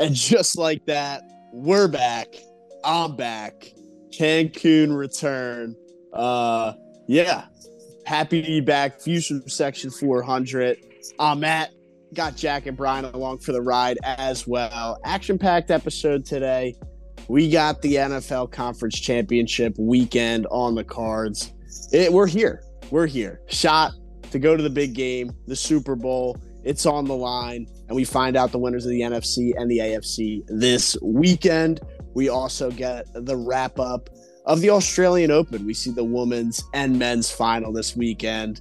And just like that, we're back. I'm back. Cancun return. Uh, yeah. Happy to be back. Views from section 400. I'm Matt. Got Jack and Brian along for the ride as well. Action packed episode today. We got the NFL Conference Championship weekend on the cards. It, we're here. We're here. Shot to go to the big game, the Super Bowl. It's on the line, and we find out the winners of the NFC and the AFC this weekend. We also get the wrap up of the Australian Open. We see the women's and men's final this weekend.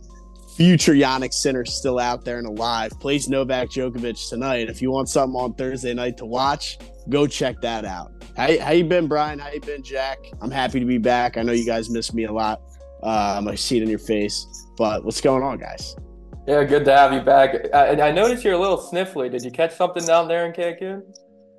Future Jannik Sinner still out there and alive. Plays Novak Djokovic tonight. If you want something on Thursday night to watch, go check that out. How, how you been, Brian? How you been, Jack? I'm happy to be back. I know you guys missed me a lot. Um, I see it in your face. But what's going on, guys? Yeah, good to have you back. I, I noticed you're a little sniffly. Did you catch something down there in Cancun?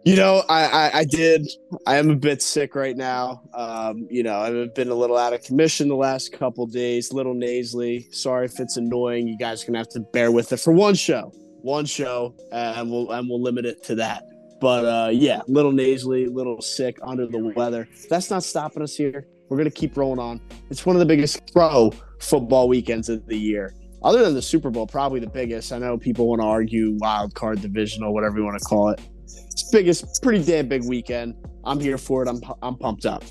You know, I, I, I, did. I am a bit sick right now. Um, you know, I've been a little out of commission the last couple days, little nasally. Sorry if it's annoying. You guys are gonna have to bear with it for one show, one show, and we'll and we'll limit it to that. But uh, yeah, little nasally, little sick, under the weather. That's not stopping us here. We're gonna keep rolling on. It's one of the biggest pro football weekends of the year. Other than the Super Bowl, probably the biggest. I know people want to argue wild card divisional, whatever you want to call it it's biggest, pretty damn big weekend. I'm here for it. I'm I'm pumped up.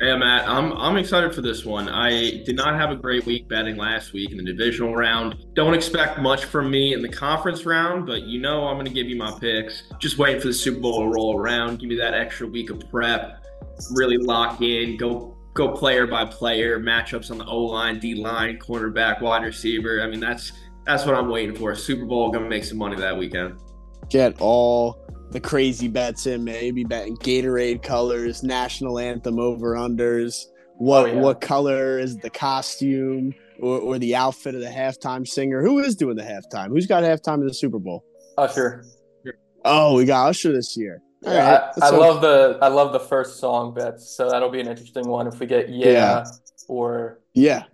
Hey Matt, I'm I'm excited for this one. I did not have a great week betting last week in the divisional round. Don't expect much from me in the conference round, but you know I'm going to give you my picks. Just waiting for the Super Bowl to roll around. Give me that extra week of prep. Really lock in. Go go player by player. Matchups on the O line, D line, cornerback, wide receiver. I mean that's that's what I'm waiting for. Super Bowl going to make some money that weekend. Get all the crazy bets in, maybe betting Gatorade colors, national anthem over unders. What oh, yeah. what color is the costume or, or the outfit of the halftime singer? Who is doing the halftime? Who's got halftime of the Super Bowl? Usher. Oh, we got Usher this year. Yeah, right, I, I love the I love the first song bets, so that'll be an interesting one if we get yeah, yeah. or yeah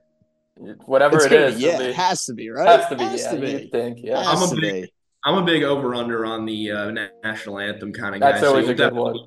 whatever it's it is. Yeah, be, it has to be right. Has to be. Has yeah, to be. you think yeah. I'm a big I'm a big over under on the uh, national anthem kind of guy. That's always so a good one.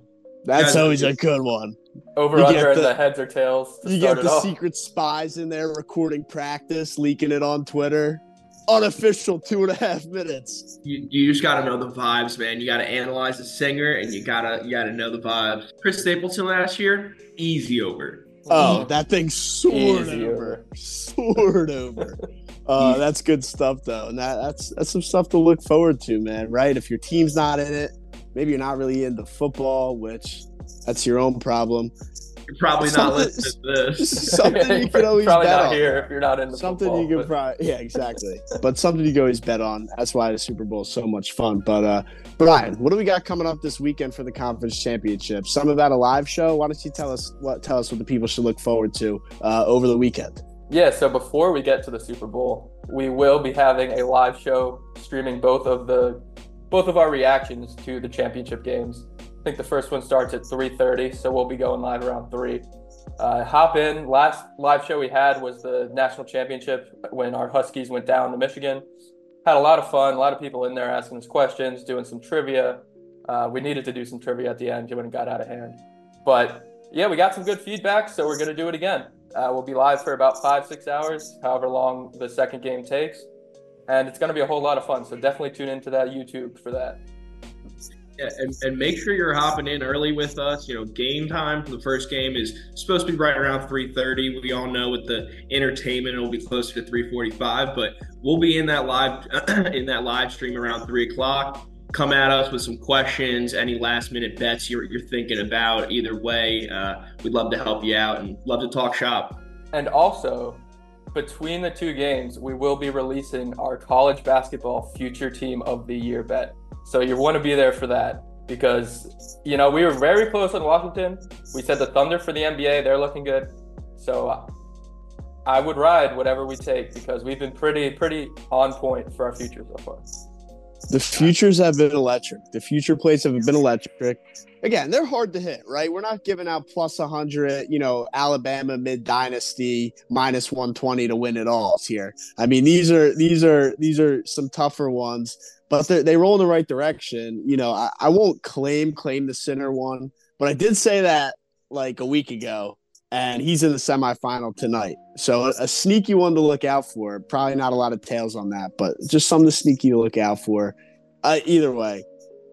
That's always a good one. Over you under the, the, heads or tails. You get the off. secret spies in there recording practice, leaking it on Twitter. Unofficial two and a half minutes. You, you just got to know the vibes, man. You got to analyze the singer, and you gotta you gotta know the vibes. Chris Stapleton last year, easy over. Oh, that thing soared easy over, soared over. Uh, that's good stuff though, and that, that's that's some stuff to look forward to, man. Right? If your team's not in it, maybe you're not really into football, which that's your own problem. You're probably not listening to this. Something you can always probably bet not on. here if you're not in something football, you can but... probably yeah exactly. but something you can always bet on. That's why the Super Bowl is so much fun. But uh, Brian, what do we got coming up this weekend for the conference championship? Some of that a live show. Why don't you tell us what tell us what the people should look forward to uh, over the weekend? Yeah, so before we get to the Super Bowl, we will be having a live show streaming both of the both of our reactions to the championship games. I think the first one starts at 3:30, so we'll be going live around three. Uh, hop in. Last live show we had was the national championship when our Huskies went down to Michigan. Had a lot of fun. A lot of people in there asking us questions, doing some trivia. Uh, we needed to do some trivia at the end it got out of hand. But yeah, we got some good feedback, so we're going to do it again. Uh, we'll be live for about five, six hours, however long the second game takes. And it's going to be a whole lot of fun. So definitely tune into that YouTube for that. Yeah, and, and make sure you're hopping in early with us. You know, game time for the first game is supposed to be right around 3:30. We all know with the entertainment, it'll be closer to 3:45, but we'll be in that live in that live stream around three o'clock come at us with some questions, any last minute bets you're, you're thinking about. Either way, uh, we'd love to help you out and love to talk shop. And also, between the two games, we will be releasing our college basketball future team of the year bet. So you want to be there for that because, you know, we were very close in Washington. We said the Thunder for the NBA, they're looking good. So I would ride whatever we take because we've been pretty, pretty on point for our future so far. The futures have been electric. The future plays have been electric. Again, they're hard to hit, right? We're not giving out plus 100, you know, Alabama mid dynasty minus 120 to win it all here. I mean, these are these are these are some tougher ones. but they roll in the right direction. You know, I, I won't claim claim the Sinner one, but I did say that like a week ago, and he's in the semifinal tonight. So a, a, sneaky one to look out for. Probably not a lot of tails on that, but just something to sneaky to look out for. Uh, either way,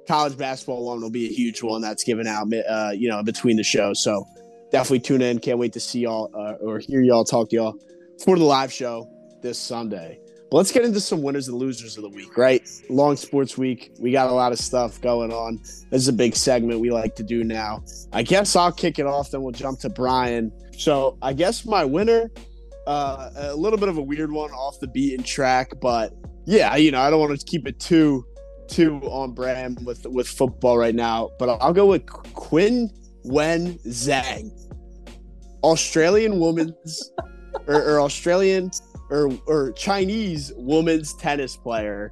college basketball one will be a huge one that's given out, uh, you know, between the shows. So definitely tune in. Can't wait to see y'all uh, or hear y'all talk to y'all for the live show this Sunday. But let's get into some winners and losers of the week, right? Long sports week. We got a lot of stuff going on. This is a big segment we like to do now. I guess I'll kick it off, then we'll jump to Brian. So I guess my winner, uh, a little bit of a weird one off the beaten track, but yeah, you know, I don't want to keep it too too on brand with with football right now, but I'll go with Quinn Wen Zhang, Australian woman's or, or Australian or or Chinese women's tennis player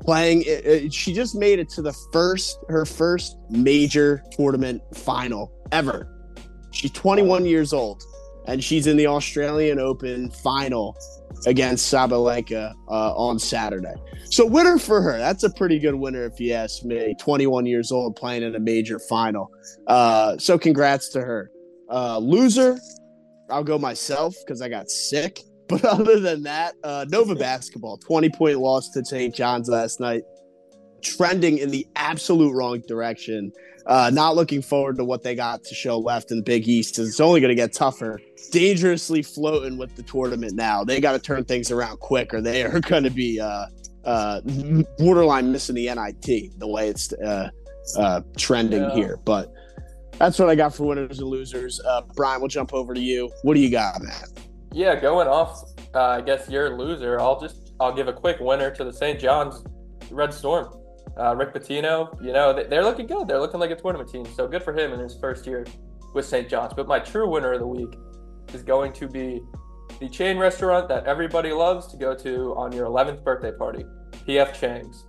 playing it, it, she just made it to the first her first major tournament final ever. She's 21 years old and she's in the Australian Open final against Sabalenka uh, on Saturday. So winner for her. That's a pretty good winner if you ask me. 21 years old playing in a major final. Uh, so congrats to her. Uh, loser, I'll go myself because I got sick. But other than that, uh, Nova basketball, 20 point loss to St. John's last night, trending in the absolute wrong direction. Uh, not looking forward to what they got to show left in the Big East. It's only going to get tougher. Dangerously floating with the tournament now. They got to turn things around quick, or they are going to be uh, uh, borderline missing the NIT the way it's uh, uh, trending yeah. here. But that's what I got for winners and losers. Uh, Brian, we'll jump over to you. What do you got, man? Yeah, going off, uh, I guess you're a loser. I'll just I'll give a quick winner to the St. John's Red Storm. Uh, Rick Pitino, you know, they're looking good. They're looking like a tournament team. So good for him in his first year with St. John's. But my true winner of the week is going to be the chain restaurant that everybody loves to go to on your 11th birthday party, PF Chang's.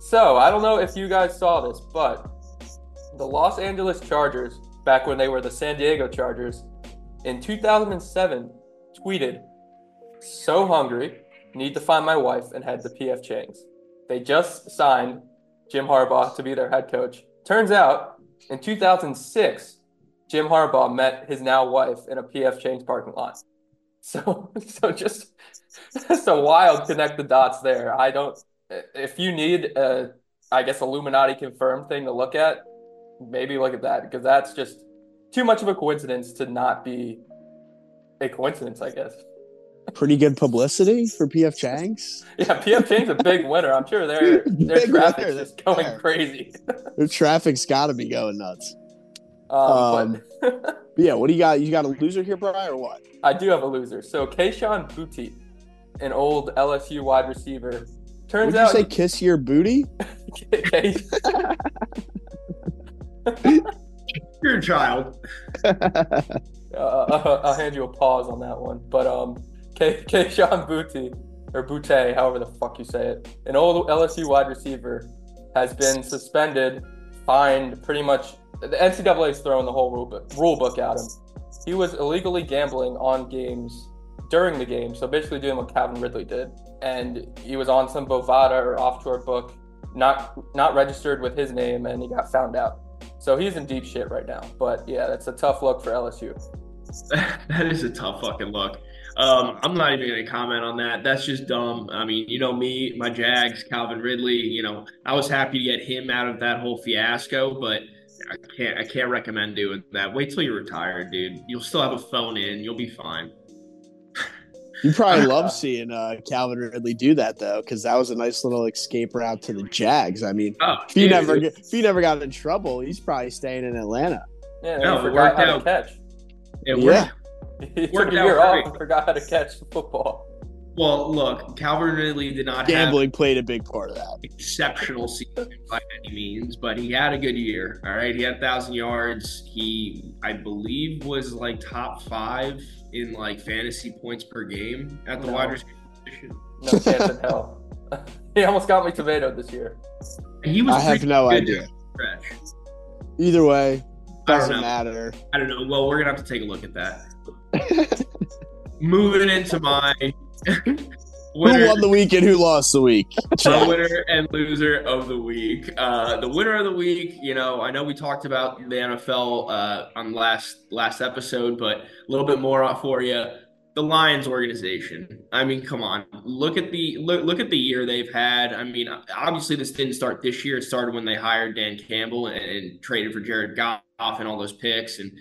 So I don't know if you guys saw this, but the Los Angeles Chargers, back when they were the San Diego Chargers, in 2007 tweeted, So hungry, need to find my wife and head to PF Chang's. They just signed Jim Harbaugh to be their head coach. Turns out, in 2006, Jim Harbaugh met his now wife in a PF Chang's parking lot. So, so just, just a wild connect the dots there. I don't. If you need, a, I guess, Illuminati confirmed thing to look at, maybe look at that because that's just too much of a coincidence to not be a coincidence, I guess. Pretty good publicity for PF Chang's. yeah, PF Chang's a big winner. I'm sure their their traffic's just going there. crazy. their traffic's got to be going nuts. Um, um but... yeah, what do you got? You got a loser here, Brian, or what? I do have a loser. So Kayshon Boutte, an old LSU wide receiver, turns Would out you say kiss your booty. You're a child. Uh, I'll hand you a pause on that one. But um, K- Boutte, or Boutte, however the fuck you say it, an old LSU wide receiver, has been suspended, fined, pretty much. The NCAA is throwing the whole rule book, rule book at him. He was illegally gambling on games during the game, so basically doing what Calvin Ridley did, and he was on some Bovada or offshore book, not not registered with his name, and he got found out. So he's in deep shit right now. But yeah, that's a tough look for LSU. that is a tough fucking look. Um, I'm not even going to comment on that. That's just dumb. I mean, you know me, my Jags, Calvin Ridley. You know, I was happy to get him out of that whole fiasco, but I can't. I can't recommend doing that. Wait till you're retired, dude. You'll still have a phone in. You'll be fine. You probably love seeing uh, Calvin Ridley do that though, because that was a nice little escape route to the Jags. I mean, oh, if he never if he never got in trouble, he's probably staying in Atlanta. Yeah, no, forgot how out. to catch. It yeah, he took a year off and forgot how to catch the football. Well, look, Calvin Ridley did not gambling played a big part of that. Exceptional season by any means, but he had a good year. All right, he had thousand yards. He, I believe, was like top five in like fantasy points per game at the no. wide receiver position. No chance in hell. he almost got me tomato this year. he was. I have no idea. Either way, doesn't matter. I don't know. Well, we're gonna have to take a look at that. Moving into my Winner, Who won the week and who lost the week? the winner and loser of the week. Uh, the winner of the week, you know, I know we talked about the NFL uh, on last last episode, but a little bit more for you. The Lions organization. I mean, come on, look at the look, look at the year they've had. I mean, obviously this didn't start this year. It started when they hired Dan Campbell and, and traded for Jared Goff and all those picks, and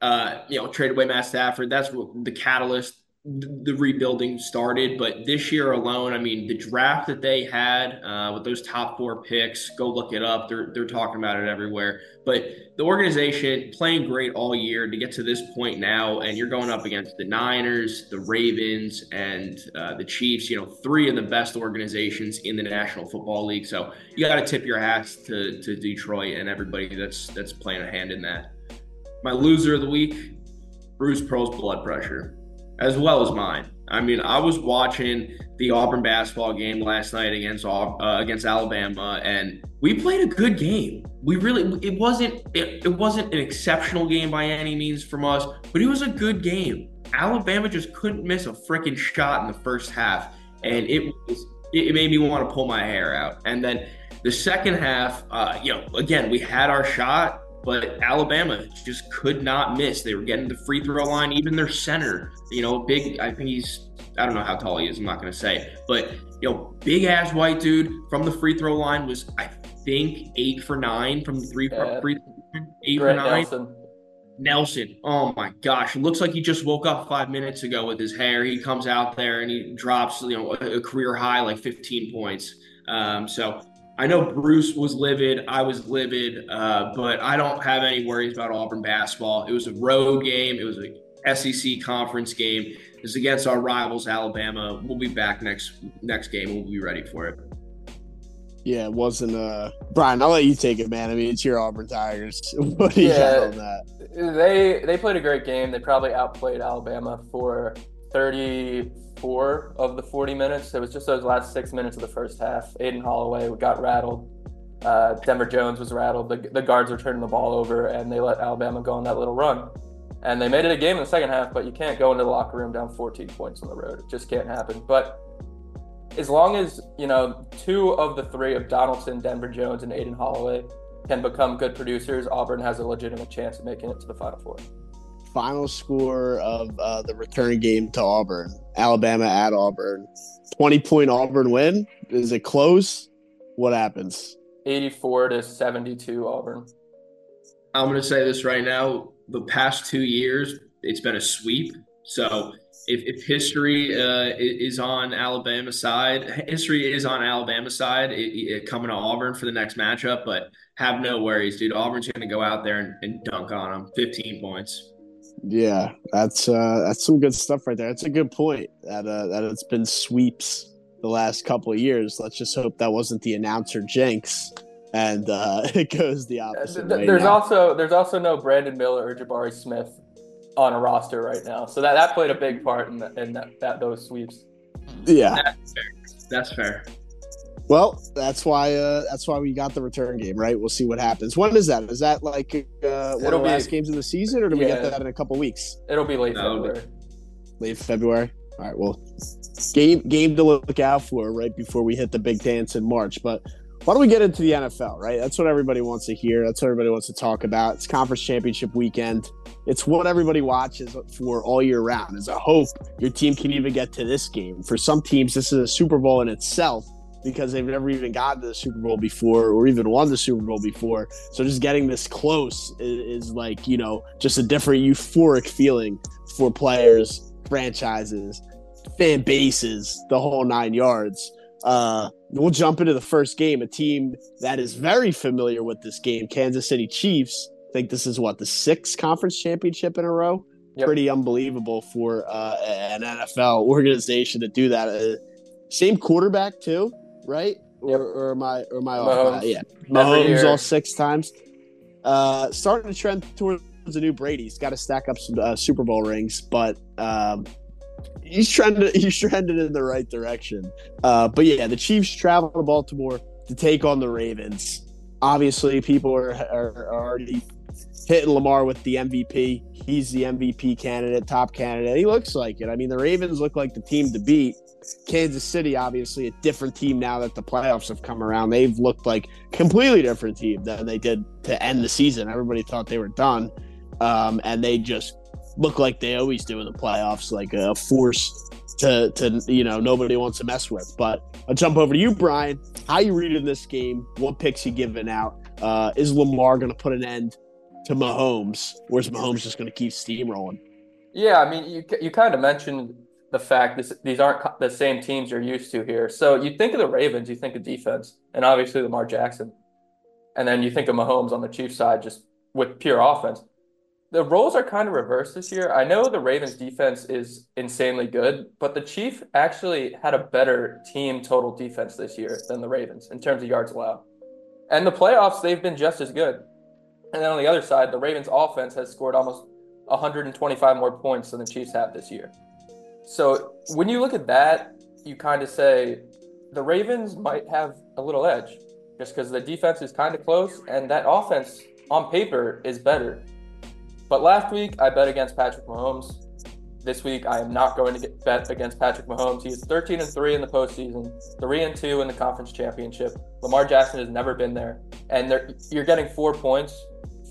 uh, you know, traded away Matt Stafford. That's the catalyst the rebuilding started. But this year alone, I mean, the draft that they had uh, with those top four picks, go look it up. They're they're talking about it everywhere. But the organization playing great all year to get to this point now, and you're going up against the Niners, the Ravens, and uh, the Chiefs. You know, three of the best organizations in the National Football League. So you got to tip your hats to to Detroit and everybody that's that's playing a hand in that. My loser of the week, Bruce Pearl's blood pressure as well as mine. I mean, I was watching the Auburn basketball game last night against uh, against Alabama, and we played a good game. We really it wasn't it, it wasn't an exceptional game by any means from us, but it was a good game. Alabama just couldn't miss a freaking shot in the first half, and it was it made me want to pull my hair out. And then the second half, uh, you know, again we had our shot, but Alabama just could not miss. They were getting the free throw line. Even their center, you know, big. I think he's. I don't know how tall he is. I'm not going to say, but you know, big ass white dude from the free throw line was I think eight for nine from the three yeah. free eight for nine. Nelson. Nelson, oh my gosh, it looks like he just woke up five minutes ago with his hair. He comes out there and he drops, you know, a career high like 15 points. Um, so I know Bruce was livid. I was livid, uh, but I don't have any worries about Auburn basketball. It was a road game. It was a SEC conference game. It was against our rivals, Alabama. We'll be back next next game. We'll be ready for it. Yeah, it wasn't uh Brian, I'll let you take it, man. I mean, it's your Auburn Tigers. what do you yeah, got on that? They they played a great game. They probably outplayed Alabama for 34 of the 40 minutes. It was just those last six minutes of the first half. Aden Holloway got rattled. Uh, Denver Jones was rattled. The, the guards were turning the ball over, and they let Alabama go on that little run. And they made it a game in the second half, but you can't go into the locker room down 14 points on the road. It just can't happen. But as long as, you know, two of the three of Donaldson, Denver Jones, and Aden Holloway can become good producers, Auburn has a legitimate chance of making it to the Final Four final score of uh, the return game to Auburn, Alabama at Auburn. 20 point Auburn win. Is it close? What happens? 84 to 72 Auburn. I'm going to say this right now. The past two years, it's been a sweep. So if, if history uh, is on Alabama side, history is on Alabama side it, it, coming to Auburn for the next matchup. But have no worries, dude. Auburn's going to go out there and, and dunk on them. 15 points. Yeah, that's uh, that's some good stuff right there. That's a good point that uh, that it's been sweeps the last couple of years. Let's just hope that wasn't the announcer jinx, and uh, it goes the opposite. Th- there's now. also there's also no Brandon Miller or Jabari Smith on a roster right now, so that, that played a big part in, the, in that, that those sweeps. Yeah, that's fair. That's fair. Well, that's why uh, that's why we got the return game, right? We'll see what happens. When is that? Is that like uh, one It'll of the last games of the season, or do yeah, we get that in a couple weeks? It'll be late no, February. Late February. All right. Well, game game to look out for right before we hit the big dance in March. But why don't we get into the NFL? Right. That's what everybody wants to hear. That's what everybody wants to talk about. It's conference championship weekend. It's what everybody watches for all year round. Is a hope your team can even get to this game. For some teams, this is a Super Bowl in itself because they've never even gotten to the Super Bowl before or even won the Super Bowl before. So just getting this close is, is, like, you know, just a different euphoric feeling for players, franchises, fan bases, the whole nine yards. Uh, we'll jump into the first game. A team that is very familiar with this game, Kansas City Chiefs. I think this is what the sixth conference championship in a row. Yep. Pretty unbelievable for uh, an NFL organization to do that. Uh, same quarterback too right? Yep. Or, or am I or am I off? Uh, yeah, Mahomes all six times. Uh, starting to trend towards a new Brady. He's got to stack up some uh, Super Bowl rings, but um, he's trending he's trending in the right direction. Uh, but yeah, the Chiefs travel to Baltimore to take on the Ravens. Obviously, people are, are, are already hitting Lamar with the MVP. He's the MVP candidate, top candidate. He looks like it. I mean, the Ravens look like the team to beat. Kansas City, obviously, a different team now that the playoffs have come around. They've looked like completely different team than they did to end the season. Everybody thought they were done, um, and they just look like they always do in the playoffs, like a force to to you know nobody wants to mess with. But I'll jump over to you, Brian. How you reading this game? What picks you giving out? Uh, is Lamar going to put an end to Mahomes, is Mahomes just going to keep steamrolling? Yeah, I mean, you you kind of mentioned the fact these aren't the same teams you're used to here. So you think of the Ravens, you think of defense, and obviously Lamar Jackson, and then you think of Mahomes on the Chiefs side, just with pure offense the roles are kind of reversed this year. I know the Ravens defense is insanely good, but the Chief actually had a better team total defense this year than the Ravens in terms of yards allowed. And the playoffs, they've been just as good. And then on the other side, the Ravens offense has scored almost 125 more points than the Chiefs have this year. So when you look at that, you kind of say the Ravens might have a little edge just because the defense is kind of close and that offense on paper is better. But last week, I bet against Patrick Mahomes. This week, I am not going to get bet against Patrick Mahomes. He is 13 and 3 in the postseason, 3 and 2 in the conference championship. Lamar Jackson has never been there. And you're getting four points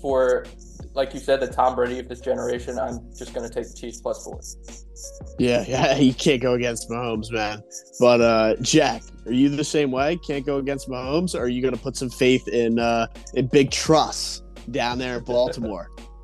for, like you said, the Tom Brady of this generation. I'm just going to take the Chiefs plus four. Yeah, yeah, you can't go against Mahomes, man. But uh, Jack, are you the same way? Can't go against Mahomes? Or are you going to put some faith in uh, in Big Truss down there in Baltimore?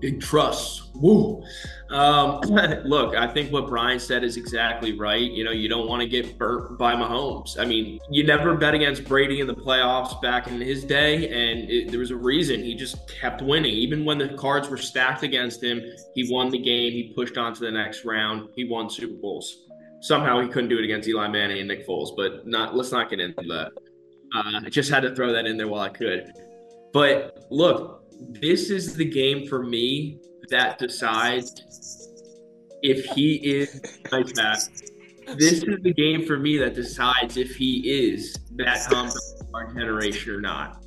Big trust. Woo. Um, look, I think what Brian said is exactly right. You know, you don't want to get burnt by Mahomes. I mean, you never bet against Brady in the playoffs back in his day, and it, there was a reason he just kept winning. Even when the cards were stacked against him, he won the game. He pushed on to the next round. He won Super Bowls. Somehow he couldn't do it against Eli Manning and Nick Foles, but not. Let's not get into that. Uh, I just had to throw that in there while I could. But look, this is the game for me that decides if he is like. This is the game for me that decides if he is that Tom our generation or not.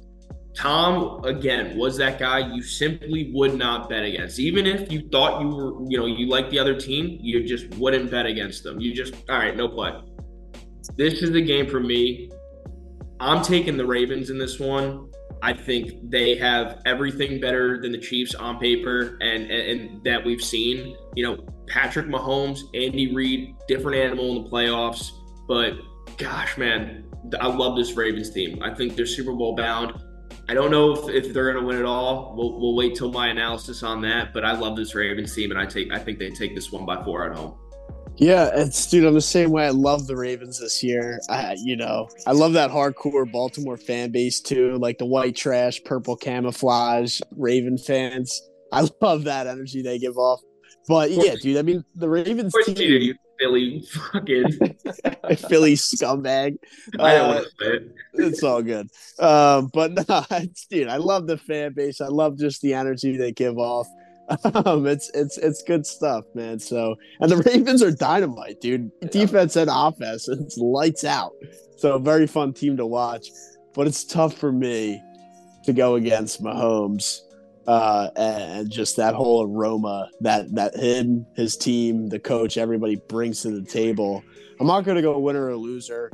Tom, again, was that guy you simply would not bet against. Even if you thought you were, you know, you liked the other team, you just wouldn't bet against them. You just, all right, no play. This is the game for me. I'm taking the Ravens in this one. I think they have everything better than the Chiefs on paper and, and, and that we've seen. You know, Patrick Mahomes, Andy Reid, different animal in the playoffs. But gosh, man, I love this Ravens team. I think they're Super Bowl bound. I don't know if, if they're going to win it all. We'll, we'll wait till my analysis on that. But I love this Ravens team, and I take I think they take this one by four at home. Yeah, it's dude. I'm the same way. I love the Ravens this year. I, you know, I love that hardcore Baltimore fan base too, like the white trash, purple camouflage Raven fans. I love that energy they give off. But yeah, dude. I mean, the Ravens team. You Philly fucking Philly scumbag. I don't uh, want to say it. It's all good. Um, but no, dude, I love the fan base. I love just the energy they give off. Um, it's it's it's good stuff, man. So and the Ravens are dynamite, dude. Yeah. Defense and offense, it's lights out. So a very fun team to watch, but it's tough for me to go against Mahomes uh, and just that whole aroma that that him, his team, the coach, everybody brings to the table. I'm not going to go winner or loser.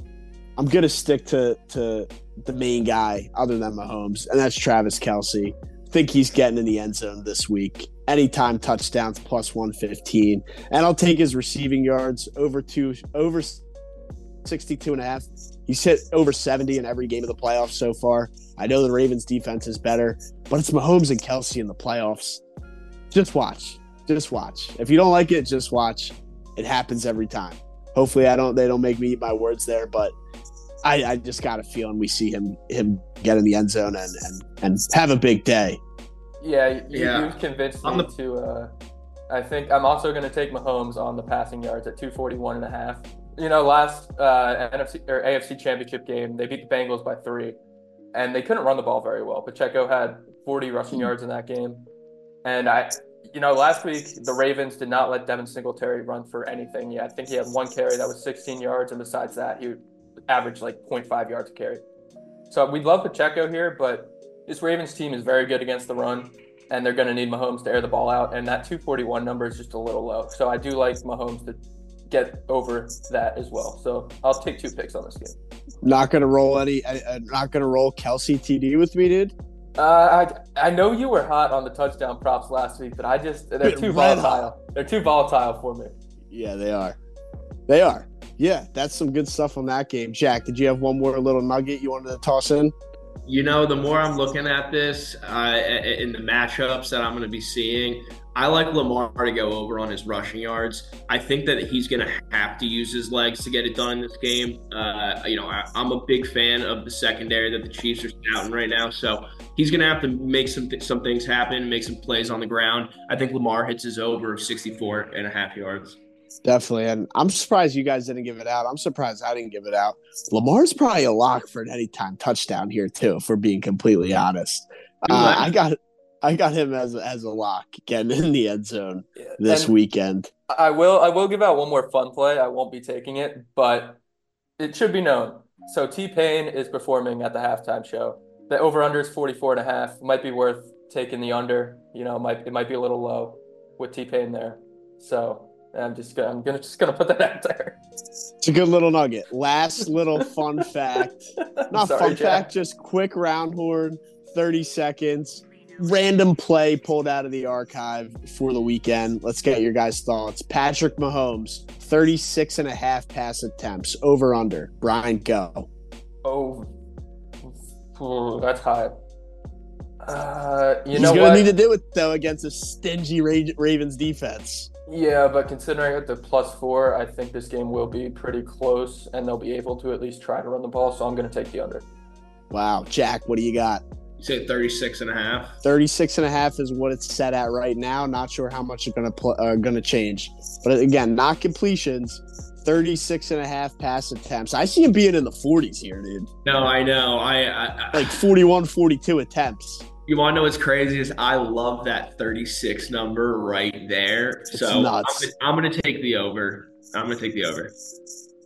I'm going to stick to to the main guy other than Mahomes, and that's Travis Kelce. think he's getting in the end zone this week anytime touchdowns plus 115 and i'll take his receiving yards over two over 62 and a half. He's hit over 70 in every game of the playoffs so far. I know the ravens defense is better but it's mahomes and Kelce in the playoffs. Just watch just watch. If you don't like it just watch. It happens every time. Hopefully i don't they don't make me eat my words there but i, I just got a feeling we see him him get in the end zone and and, and have a big day yeah, you, yeah. you've convinced me the... to. Uh, I think I'm also going to take Mahomes on the passing yards at 241 and a half. You know, last uh, NFC or AFC Championship game, they beat the Bengals by three, and they couldn't run the ball very well. Pacheco had 40 rushing yards in that game, and I, you know, last week the Ravens did not let Devin Singletary run for anything. Yeah, I think he had one carry that was 16 yards, and besides that, he averaged like 0.5 yards a carry. So we'd love Pacheco here, but this Ravens team is very good against the run. and they're going to need Mahomes to air the ball out. And that 241 number is just a little low. So I do like Mahomes to get over that as well. So I'll take two picks on this game. Not gonna roll any. Uh, not gonna roll Kelce TD with me, dude. Uh, I I know you were hot on the touchdown props last week, but I just they're too Red volatile. They're too volatile for me. Yeah, they are. They are. Yeah, that's some good stuff on that game. Jack, did you have one more little nugget you wanted to toss in? You know, the more I'm looking at this uh, in the matchups that I'm going to be seeing, I like Lamar to go over on his rushing yards. I think that he's going to have to use his legs to get it done in this game. Uh, you know, I, am a big fan of the secondary that the Chiefs are scouting right now. So he's going to have to make some th- some things happen, make some plays on the ground. I think Lamar hits his over of 64 and a half yards. Definitely. And I'm surprised you guys didn't give it out. I'm surprised I didn't give it out. Lamar's probably a lock for an anytime touchdown here, too, for being completely honest. Uh, I got I got him as as a lock getting in the end zone this and weekend. I will I will give out one more fun play. I won't be taking it, but it should be known. So T Pain is performing at the halftime show. The over under is 44 and a half. Might be worth taking the under. You know, might it might be a little low with T Pain there. So I'm just gonna I'm gonna just gonna put that out there. It's a good little nugget. Last little fun fact. Not Sorry, fun Jack. fact, just quick round horn, 30 seconds random play pulled out of the archive for the weekend. Let's get your guys' thoughts. Patrick Mahomes, 36 and a half pass attempts, over under. Brian, go. Oh, that's high. Uh, you He's know gonna what? need to do it though against a stingy Ravens defense. Yeah, but considering it the plus four, I think this game will be pretty close, and they'll be able to at least try to run the ball. So I'm going to take the under. Wow, Jack, what do you got? You say 36 and a half? 36 and a half is what it's set at right now. Not sure how much it's going to pl- uh, going to change. But again, not completions. 36 and a half pass attempts. I see him being in the 40s here, dude. No, I know. I, I, like 41 42 attempts. You want to know what's crazy is I love that 36 number right there. It's so nuts. I'm, I'm going to take the over. I'm going to take the over.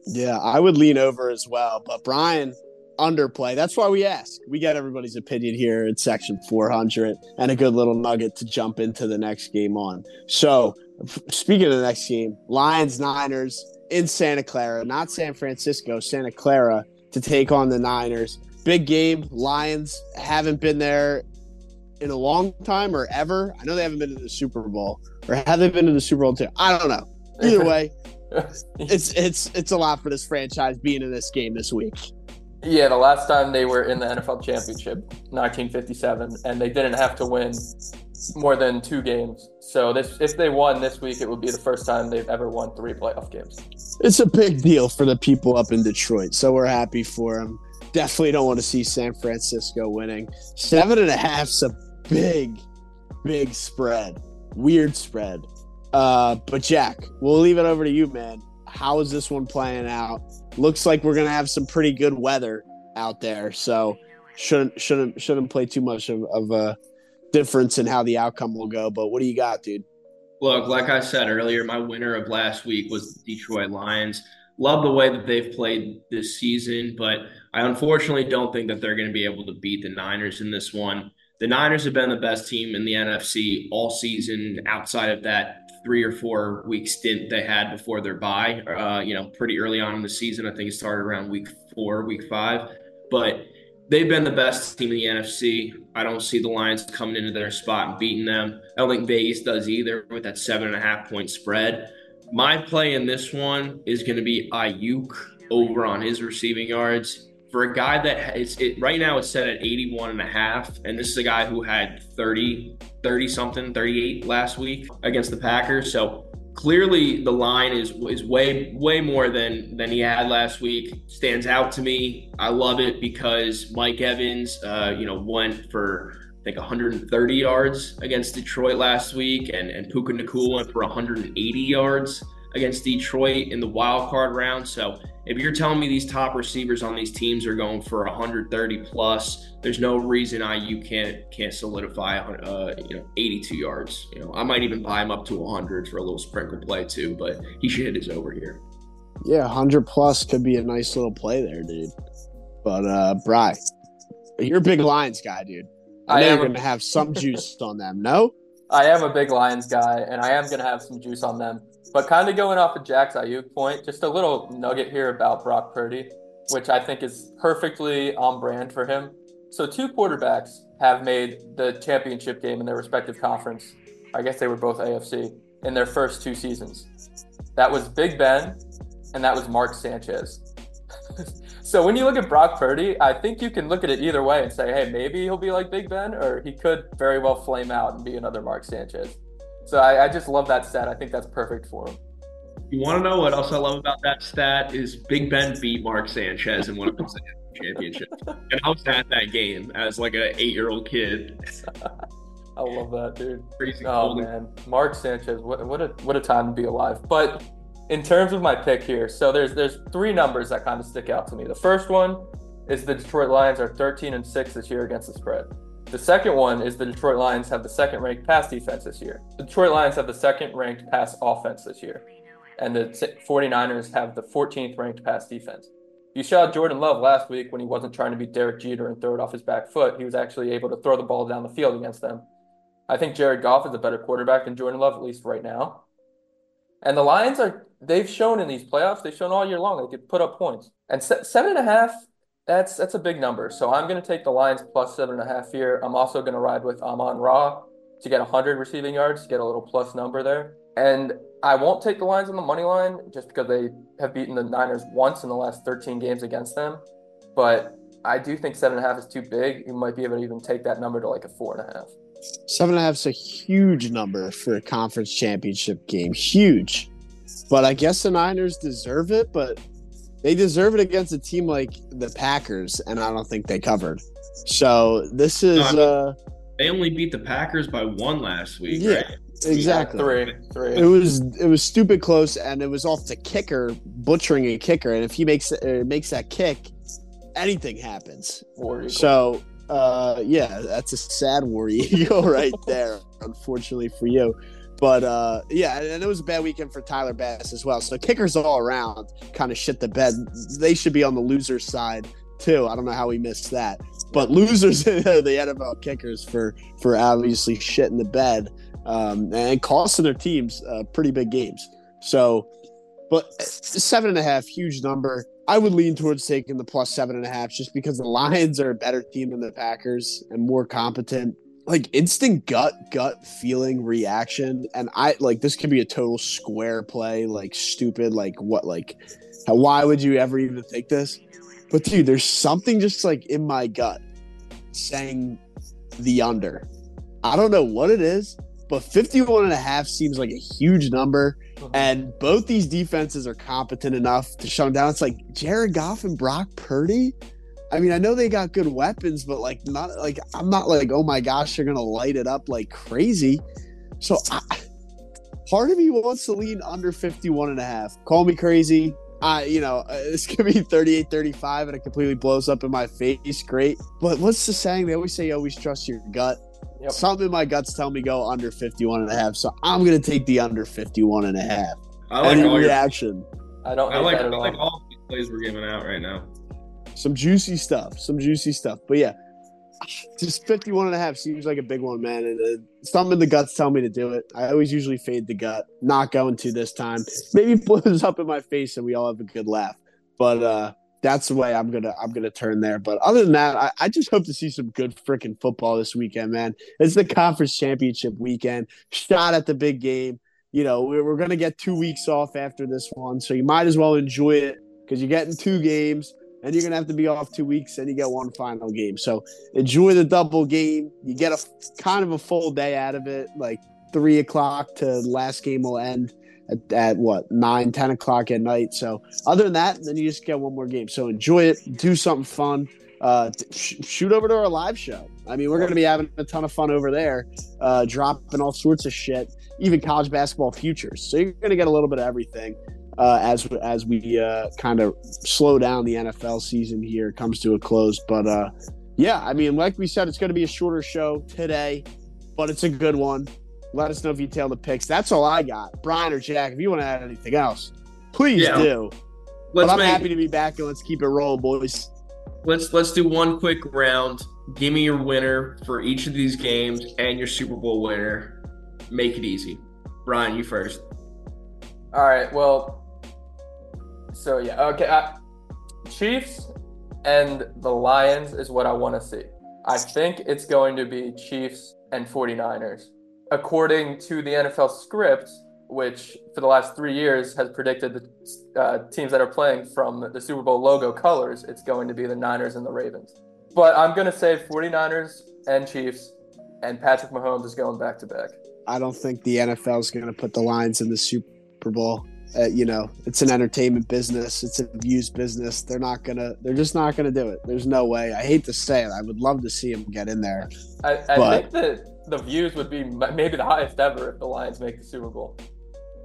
Yeah, I would lean over as well. But Brian, underplay. That's why we ask. We get everybody's opinion here at section 400 and a good little nugget to jump into the next game on. So, f- speaking of the next game, Lions Niners in Santa Clara, not San Francisco, Santa Clara to take on the Niners. Big game. Lions haven't been there in a long time or ever. I know they haven't been to the Super Bowl or have they been to the Super Bowl too? I don't know. Either way, it's it's it's a lot for this franchise being in this game this week. Yeah, the last time they were in the NFL Championship, 1957, and they didn't have to win more than two games. So this, if they won this week, it would be the first time they've ever won three playoff games. It's a big deal for the people up in Detroit, so we're happy for them. Definitely don't want to see San Francisco winning. Seven and a half's a big, big spread. Weird spread. Uh, but Jack, we'll leave it over to you, man. How is this one playing out? looks like we're gonna have some pretty good weather out there. So shouldn't shouldn't shouldn't play too much of, of a difference in how the outcome will go. But what do you got, dude? Look, like I said earlier, my winner of last week was the Detroit Lions. Love the way that they've played this season, but I unfortunately don't think that they're going to be able to beat the Niners in this one. The Niners have been the best team in the NFC all season outside of that three or four week stint they had before their bye. Uh, you know, pretty early on in the season. I think it started around week four, week five. But they've been the best team in the NFC. I don't see the Lions coming into their spot and beating them. I don't think Vegas does either with that seven and a half point spread. My play in this one is going to be Aiyuk over on his receiving yards for a guy that is it right now it's set at 81 and a half and this is a guy who had 30 30 something 38 last week against the packers. So clearly the line is is way way more than than he had last week. Stands out to me. I love it because mike evans uh, you know went for I think 130 yards against Detroit last week, and and Puka Nacua went for 180 yards against Detroit in the wild card round. So if you're telling me these top receivers on these teams are going for 130 plus, there's no reason I you can't can't solidify uh, you know 82 yards. You know I might even buy him up to 100 for a little sprinkle play too, but he should hit his over here. Yeah, 100 plus could be a nice little play there, dude. But uh Bry, you're a big Lions guy, dude. I, I know am you're going to have some juice on them. No, I am a big Lions guy, and I am going to have some juice on them. But kind of going off of Jack's Aiyuk point, just a little nugget here about Brock Purdy, which I think is perfectly on brand for him. So, two quarterbacks have made the championship game in their respective conference. I guess they were both AFC in their first two seasons. That was Big Ben, and that was Mark Sanchez. So, when you look at Brock Purdy, I think you can look at it either way and say, hey, maybe he'll be like Big Ben, or he could very well flame out and be another Mark Sanchez. So I, I just love that stat. I think that's perfect for him. You want to know what else I love about that stat is Big Ben beat Mark Sanchez in one of his championships, and I was at that game as like an eight-year-old kid. I love that, dude. Crazy. Oh man, Mark Sanchez, what, what a what a time to be alive. But in terms of my pick here, so there's there's three numbers that kind of stick out to me. The first one is the Detroit Lions are 13 and six this year against the spread. The second one is the Detroit Lions have the second ranked pass defense this year. The Detroit Lions have the second ranked pass offense this year. And the 49ers have the 14th ranked pass defense. You saw Jordan Love last week when he wasn't trying to be Derek Jeter and throw it off his back foot. He was actually able to throw the ball down the field against them. I think Jared Goff is a better quarterback than Jordan Love, at least right now. And the Lions are, they've shown in these playoffs, they've shown all year long they could put up points. And se- seven and a half, that's that's a big number. So I'm going to take the Lions plus seven and a half here. I'm also going to ride with Amon Ra to get 100 receiving yards, to get a little plus number there. And I won't take the Lions on the money line just because they have beaten the Niners once in the last 13 games against them. But I do think seven and a half is too big. You might be able to even take that number to like a four and a half. seven and a half is a huge number for a conference championship game. Huge, but I guess the Niners deserve it. But they deserve it against a team like the Packers, and I don't think they covered. So this is No, I mean- uh, They only beat the Packers by one last week. Yeah. right? exactly. Three, three. It was it was stupid close, and it was off the kicker butchering a kicker, and if he makes uh, makes that kick, anything happens. War Eagle. So uh, yeah, that's a sad war eagle right there. Unfortunately for you, but uh, yeah, and it was a bad weekend for Tyler Bass as well. So kickers all around kind of shit the bed. They should be on the loser side too. I don't know how we missed that, but losers the NFL kickers for for obviously shit in the bed um, and costing their teams uh, pretty big games. So, but seven and a half, huge number. I would lean towards taking the plus seven and a half just because the Lions are a better team than the Packers and more competent. Like instant gut, gut feeling reaction. And I like this could be a total square play, like stupid, like what, like how, why would you ever even think this? But dude, there's something just like in my gut saying the under. I don't know what it is, but 51 and a half seems like a huge number. Uh-huh. And both these defenses are competent enough to shut them down. It's like Jared Goff and Brock Purdy. I mean, I know they got good weapons, but like, not like I'm not like, oh my gosh, they're gonna light it up like crazy. So, I, part of me wants to lean under 51 and a half. Call me crazy. I, you know, uh, this could be 38 35 and it completely blows up in my face. Great. But what's the saying? They always say, you always trust your gut. Yep. Something in my guts tell me go under 51 and a half. So I'm going to take the under 51 and a half. I like Any all your. reaction? I don't I like, I at all. like all the plays we're giving out right now. Some juicy stuff. Some juicy stuff. But yeah, just 51 and a half seems like a big one, man. And uh, something in the guts tell me to do it. I always usually fade the gut. Not going to this time. Maybe blows up in my face and we all have a good laugh. But uh that's the way I'm gonna I'm gonna turn there. But other than that, I, I just hope to see some good freaking football this weekend, man. It's the conference championship weekend. Shot at the big game. You know, we're, we're gonna get two weeks off after this one, so you might as well enjoy it because you're getting two games and you're gonna have to be off two weeks and you get one final game. So enjoy the double game. You get a kind of a full day out of it, like three o'clock to last game will end at, at what nine, ten o'clock at night. So other than that, then you just get one more game. So enjoy it, do something fun. Uh, sh- shoot over to our live show. I mean, we're going to be having a ton of fun over there, uh, dropping all sorts of shit, even college basketball futures. So you're going to get a little bit of everything uh, as as we uh, kind of slow down the NFL season here comes to a close. But uh, yeah, I mean, like we said, it's going to be a shorter show today, but it's a good one. Let us know if you tail the picks. That's all I got. Brian or Jack, if you want to add anything else, please Yeah. do. Let's but I'm make, happy to be back and let's keep it rolling, boys. let's let's do one quick round. Give me your winner for each of these games and your Super Bowl winner. Make it easy. Brian, you first. All right. Well, so yeah. Okay. Uh, Chiefs and the Lions is what I want to see. I think it's going to be Chiefs and 49ers. According to the NFL script, which for the last three years has predicted the uh, teams that are playing from the Super Bowl logo colors, it's going to be the Niners and the Ravens. But I'm going to say 49ers and Chiefs, and Patrick Mahomes is going back to back. I don't think the NFL is going to put the Lions in the Super Bowl. Uh, you know, it's an entertainment business. It's a views business. They're not gonna. They're just not gonna do it. There's no way. I hate to say it. I would love to see him get in there. I, I but, think that the views would be maybe the highest ever if the Lions make the Super Bowl.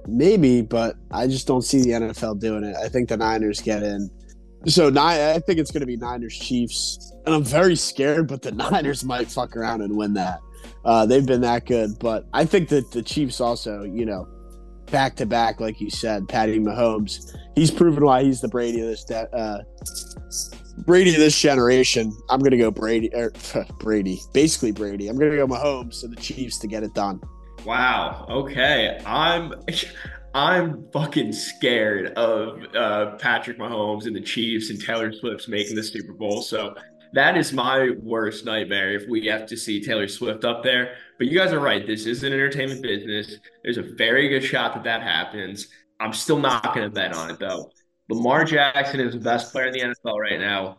Maybe, but I just don't see the NFL doing it. I think the Niners get in. So nine, I think it's going to be Niners Chiefs, and I'm very scared. But the Niners might fuck around and win that. Uh, they've been that good, but I think that the Chiefs also, you know, back to back, like you said, Patty Mahomes. He's proven why he's the Brady of this de- uh, Brady of this generation. I'm gonna go Brady er, Brady, basically Brady. I'm gonna go Mahomes to the Chiefs to get it done. Wow. Okay. I'm I'm fucking scared of uh, Patrick Mahomes and the Chiefs and Taylor Swift's making the Super Bowl. So that is my worst nightmare if we have to see Taylor Swift up there. But you guys are right. This is an entertainment business. There's a very good shot that that happens. I'm still not going to bet on it though. Lamar Jackson is the best player in the NFL right now.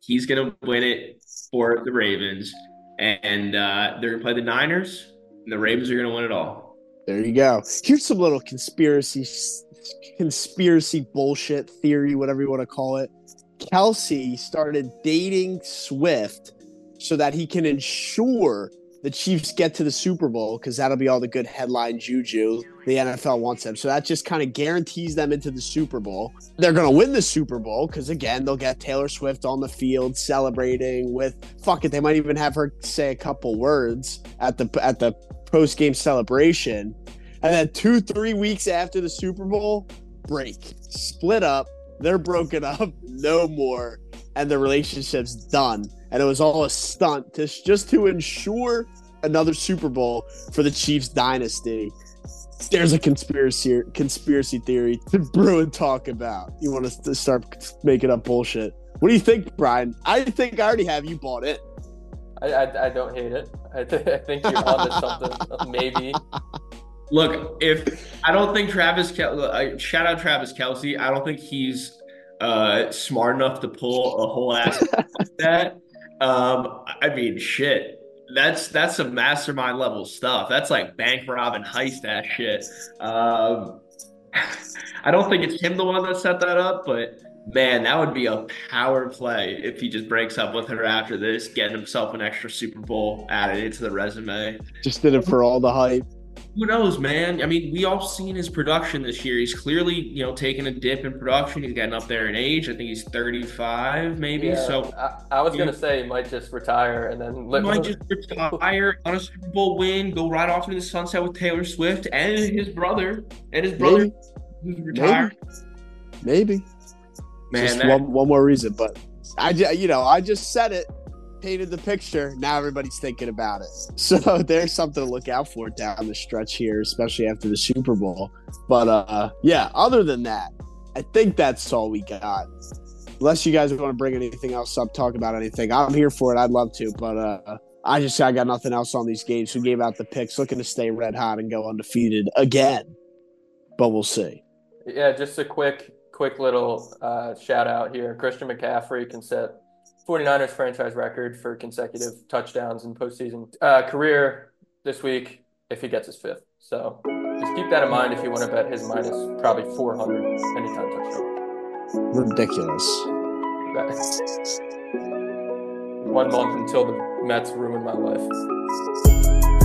He's going to win it for the Ravens, and uh, they're going to play the Niners and the Ravens are going to win it all. There you go. Here's some little conspiracy conspiracy bullshit theory, whatever you want to call it. Kelce started dating Swift so that he can ensure the Chiefs get to the Super Bowl because that'll be all the good headline juju the NFL wants them. So that just kind of guarantees them into the Super Bowl. They're going to win the Super Bowl because, again, they'll get Taylor Swift on the field celebrating with, fuck it, they might even have her say a couple words at the, at the post game celebration. And then two, three weeks after the Super Bowl, break, split up. They're broken up, no more, and the relationship's done and it was all a stunt to, just to ensure another Super Bowl for the Chiefs dynasty. There's a conspiracy conspiracy theory to brew and talk about. You want to start making up bullshit. What do you think, Brian? I think I already have you bought it. I, I, I don't hate it. I, th- I think you're onto something. Maybe. Look, if I don't think Travis, Kel- shout out Travis Kelce. I don't think he's uh, smart enough to pull a whole ass like that. Um, I mean, shit. That's that's some mastermind level stuff. That's like bank robbing heist ass shit. Um, I don't think it's him the one that set that up, but man, that would be a power play if he just breaks up with her after this, getting himself an extra Super Bowl added into the resume. Just did it for all the hype who knows, man? I mean, we all seen his production this year. He's clearly, you know, taking a dip in production. He's getting up there in age. I think he's 35, maybe. Yeah, so I, I was gonna say he might just retire and then he might just retire on a Super Bowl win, go right off into the sunset with Taylor Swift and his brother and his brother maybe. retire. Maybe. maybe. Man, just that... one, one more reason, but I, you know, I just said it painted the picture. Now everybody's thinking about it. So there's something to look out for down the stretch here, especially after the Super Bowl. But uh, yeah, other than that, I think that's all we got. Unless you guys want to bring anything else up, talk about anything, I'm here for it. I'd love to, but uh, I just I got nothing else on these games. We gave out the picks, looking to stay red hot and go undefeated again, but we'll see. Yeah, just a quick quick little uh, shout out here. Christian McCaffrey can set 49ers franchise record for consecutive touchdowns in postseason uh, career this week if he gets his fifth. So just keep that in mind if you want to bet his minus probably 400 anytime touchdown. Ridiculous. One month until the Mets ruin my life.